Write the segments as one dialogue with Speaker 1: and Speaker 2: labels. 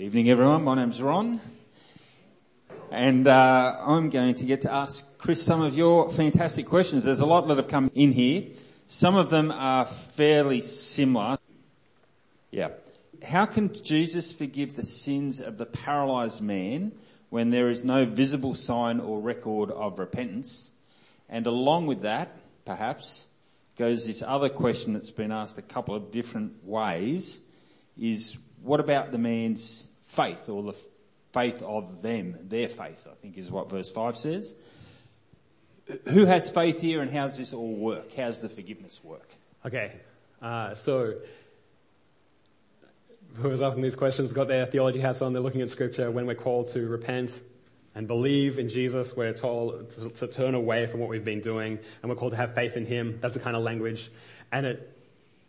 Speaker 1: Evening everyone, my name's Ron. And uh, I'm going to get to ask Chris some of your fantastic questions. There's a lot that have come in here. Some of them are fairly similar. Yeah. How can Jesus forgive the sins of the paralyzed man when there is no visible sign or record of repentance? And along with that, perhaps, goes this other question that's been asked a couple of different ways is what about the man's faith or the faith of them, their faith, I think is what verse 5 says. Who has faith here and how does this all work? How does the forgiveness work?
Speaker 2: Okay, uh, so whoever's asking these questions got their theology hats on, they're looking at scripture when we're called to repent and believe in Jesus, we're told to, to turn away from what we've been doing and we're called to have faith in Him. That's the kind of language. And it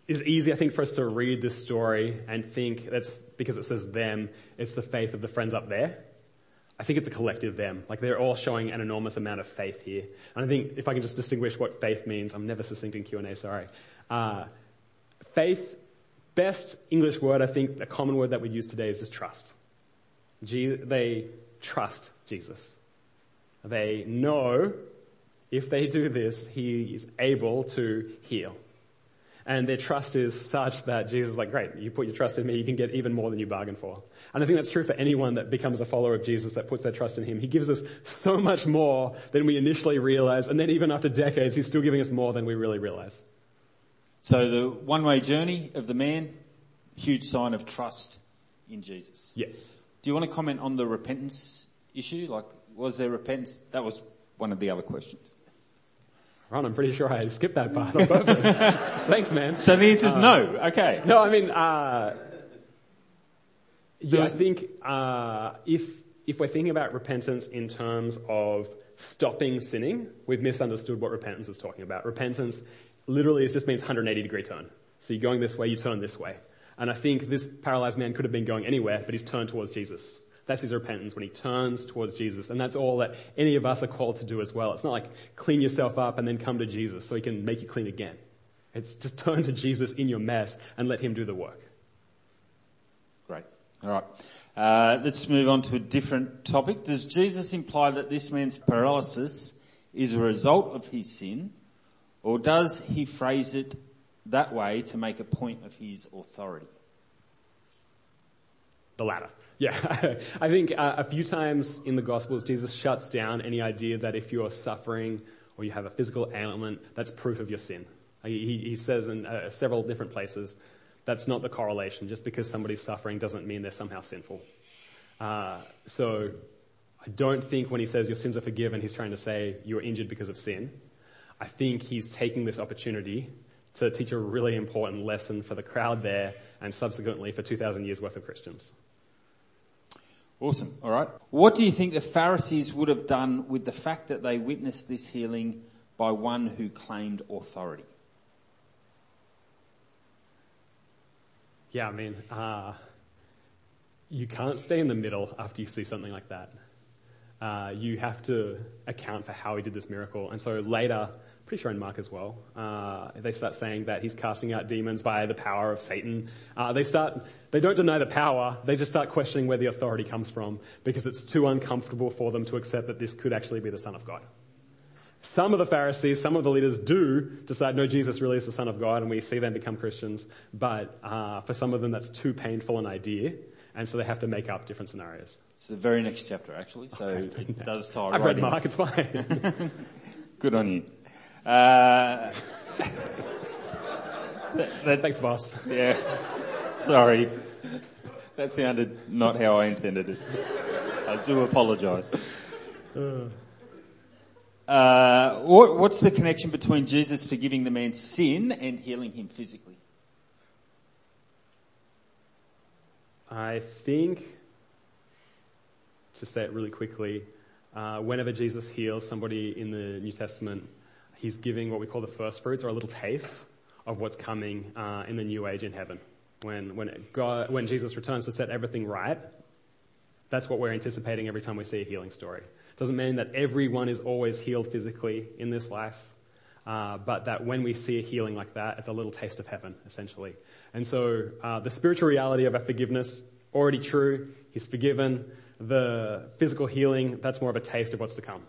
Speaker 2: is easy, I think, for us to read this story and think that's because it says them, it's the faith of the friends up there. I think it's a collective them. Like they're all showing an enormous amount of faith here. And I think if I can just distinguish what faith means, I'm never succinct in Q&A, sorry. Uh, faith, best English word, I think, a common word that we use today is just trust. G- they trust Jesus. They know if they do this, he is able to heal. And their trust is such that Jesus is like, great, you put your trust in me, you can get even more than you bargained for. And I think that's true for anyone that becomes a follower of Jesus that puts their trust in him. He gives us so much more than we initially realize, and then even after decades, he's still giving us more than we really realize.
Speaker 1: So the one-way journey of the man, huge sign of trust in Jesus.
Speaker 2: Yeah.
Speaker 1: Do you want to comment on the repentance issue? Like, was there repentance? That was one of the other questions.
Speaker 2: Ron, I'm pretty sure I skipped that part on purpose. Thanks, man.
Speaker 1: So the answer is uh, no. Okay.
Speaker 2: No, I mean, uh, yeah, I think uh, if if we're thinking about repentance in terms of stopping sinning, we've misunderstood what repentance is talking about. Repentance literally just means 180 degree turn. So you're going this way, you turn this way. And I think this paralyzed man could have been going anywhere, but he's turned towards Jesus. That's his repentance when he turns towards Jesus. And that's all that any of us are called to do as well. It's not like clean yourself up and then come to Jesus so he can make you clean again. It's just turn to Jesus in your mess and let him do the work.
Speaker 1: Great. All right. Uh, let's move on to a different topic. Does Jesus imply that this man's paralysis is a result of his sin, or does he phrase it that way to make a point of his authority?
Speaker 2: The latter. Yeah, I think uh, a few times in the Gospels, Jesus shuts down any idea that if you're suffering or you have a physical ailment, that's proof of your sin. He, he says in uh, several different places, that's not the correlation. Just because somebody's suffering doesn't mean they're somehow sinful. Uh, so I don't think when he says your sins are forgiven, he's trying to say you're injured because of sin. I think he's taking this opportunity to teach a really important lesson for the crowd there and subsequently for 2,000 years worth of Christians.
Speaker 1: Awesome. All right. What do you think the Pharisees would have done with the fact that they witnessed this healing by one who claimed authority?
Speaker 2: Yeah, I mean, uh, you can't stay in the middle after you see something like that. Uh, you have to account for how he did this miracle. And so later, pretty sure in Mark as well. Uh, they start saying that he's casting out demons by the power of Satan. Uh, they start, they don't deny the power, they just start questioning where the authority comes from because it's too uncomfortable for them to accept that this could actually be the Son of God. Some of the Pharisees, some of the leaders do decide, no, Jesus really is the Son of God, and we see them become Christians. But uh, for some of them, that's too painful an idea, and so they have to make up different scenarios.
Speaker 1: It's the very next chapter, actually. So it does tie.
Speaker 2: I've
Speaker 1: right
Speaker 2: read
Speaker 1: in.
Speaker 2: Mark; it's fine.
Speaker 1: Good on you. Uh,
Speaker 2: that, that, Thanks, boss.
Speaker 1: Yeah. Sorry. That sounded not how I intended it. I do apologise. Uh, what, what's the connection between Jesus forgiving the man's sin and healing him physically?
Speaker 2: I think, to say it really quickly, uh, whenever Jesus heals somebody in the New Testament, he's giving what we call the first fruits, or a little taste of what's coming uh, in the new age in heaven. When when God, when Jesus returns to set everything right, that's what we're anticipating every time we see a healing story. Doesn't mean that everyone is always healed physically in this life, uh, but that when we see a healing like that, it's a little taste of heaven, essentially. And so uh, the spiritual reality of our forgiveness already true. He's forgiven. The physical healing, that's more of a taste of what's to come.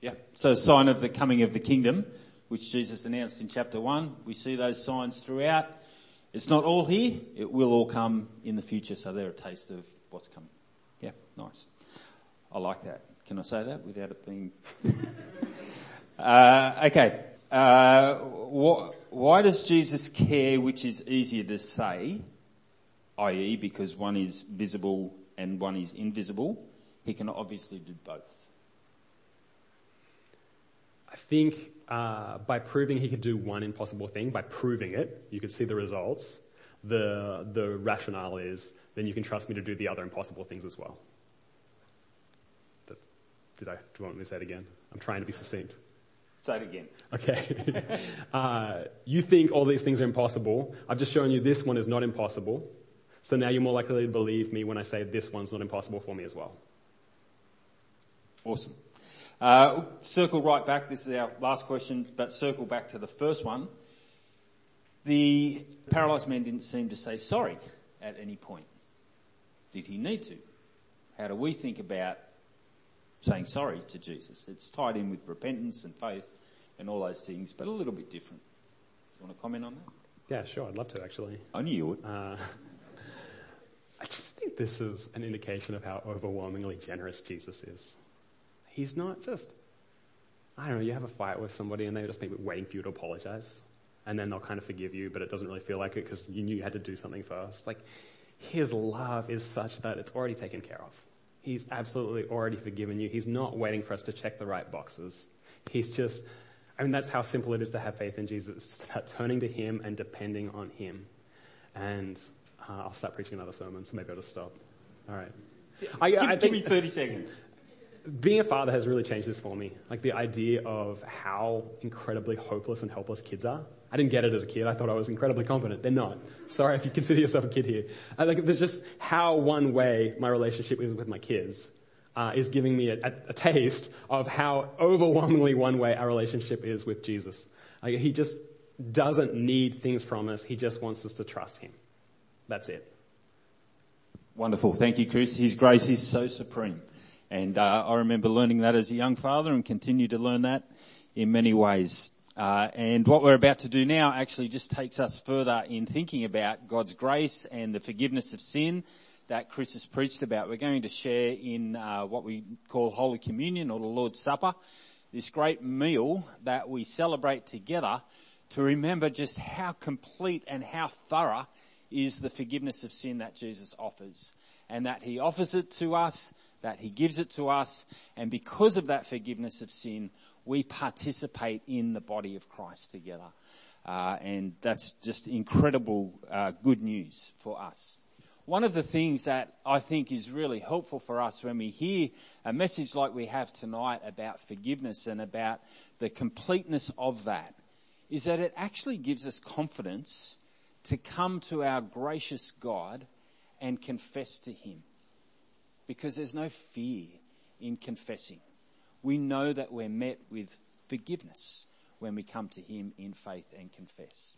Speaker 1: Yeah. So sign of the coming of the kingdom, which Jesus announced in chapter one. We see those signs throughout. It's not all here. It will all come in the future. So they're a taste of what's coming. Yeah. Nice. I like that. Can I say that without it being? uh, okay. Uh, wh- why does Jesus care which is easier to say, i.e. because one is visible and one is invisible? He can obviously do both.
Speaker 2: I think uh, by proving he could do one impossible thing, by proving it, you could see the results. The the rationale is then you can trust me to do the other impossible things as well. But did I? Do you want me to say it again? I'm trying to be succinct.
Speaker 1: Say it again.
Speaker 2: Okay. uh, you think all these things are impossible. I've just shown you this one is not impossible. So now you're more likely to believe me when I say this one's not impossible for me as well.
Speaker 1: Awesome. Uh, circle right back. This is our last question, but circle back to the first one. The paralyzed man didn't seem to say sorry at any point. Did he need to? How do we think about saying sorry to Jesus? It's tied in with repentance and faith and all those things, but a little bit different. Do you want to comment on that?
Speaker 2: Yeah, sure. I'd love to actually.
Speaker 1: I knew you would.
Speaker 2: Uh, I just think this is an indication of how overwhelmingly generous Jesus is. He's not just, I don't know, you have a fight with somebody and they're just maybe waiting for you to apologize. And then they'll kind of forgive you, but it doesn't really feel like it because you knew you had to do something first. Like, his love is such that it's already taken care of. He's absolutely already forgiven you. He's not waiting for us to check the right boxes. He's just, I mean, that's how simple it is to have faith in Jesus. It's about turning to Him and depending on Him. And uh, I'll start preaching another sermon, so maybe I'll just stop. All right.
Speaker 1: I, give, I give me 30 seconds.
Speaker 2: Being a father has really changed this for me. Like the idea of how incredibly hopeless and helpless kids are. I didn't get it as a kid. I thought I was incredibly competent. They're not. Sorry if you consider yourself a kid here. I think there's just how one way my relationship is with my kids uh, is giving me a, a, a, taste of how overwhelmingly one way our relationship is with Jesus. Like he just doesn't need things from us. He just wants us to trust him. That's it.
Speaker 1: Wonderful. Thank you, Chris. His grace is so supreme. And uh, I remember learning that as a young father and continue to learn that in many ways. Uh, and what we're about to do now actually just takes us further in thinking about God's grace and the forgiveness of sin that Chris has preached about. We're going to share in uh, what we call Holy Communion or the Lord's Supper, this great meal that we celebrate together to remember just how complete and how thorough is the forgiveness of sin that Jesus offers. And that He offers it to us, that He gives it to us, and because of that forgiveness of sin, we participate in the body of Christ together. Uh, and that's just incredible uh, good news for us. One of the things that I think is really helpful for us when we hear a message like we have tonight about forgiveness and about the completeness of that is that it actually gives us confidence to come to our gracious God and confess to Him. Because there's no fear in confessing. We know that we're met with forgiveness when we come to Him in faith and confess.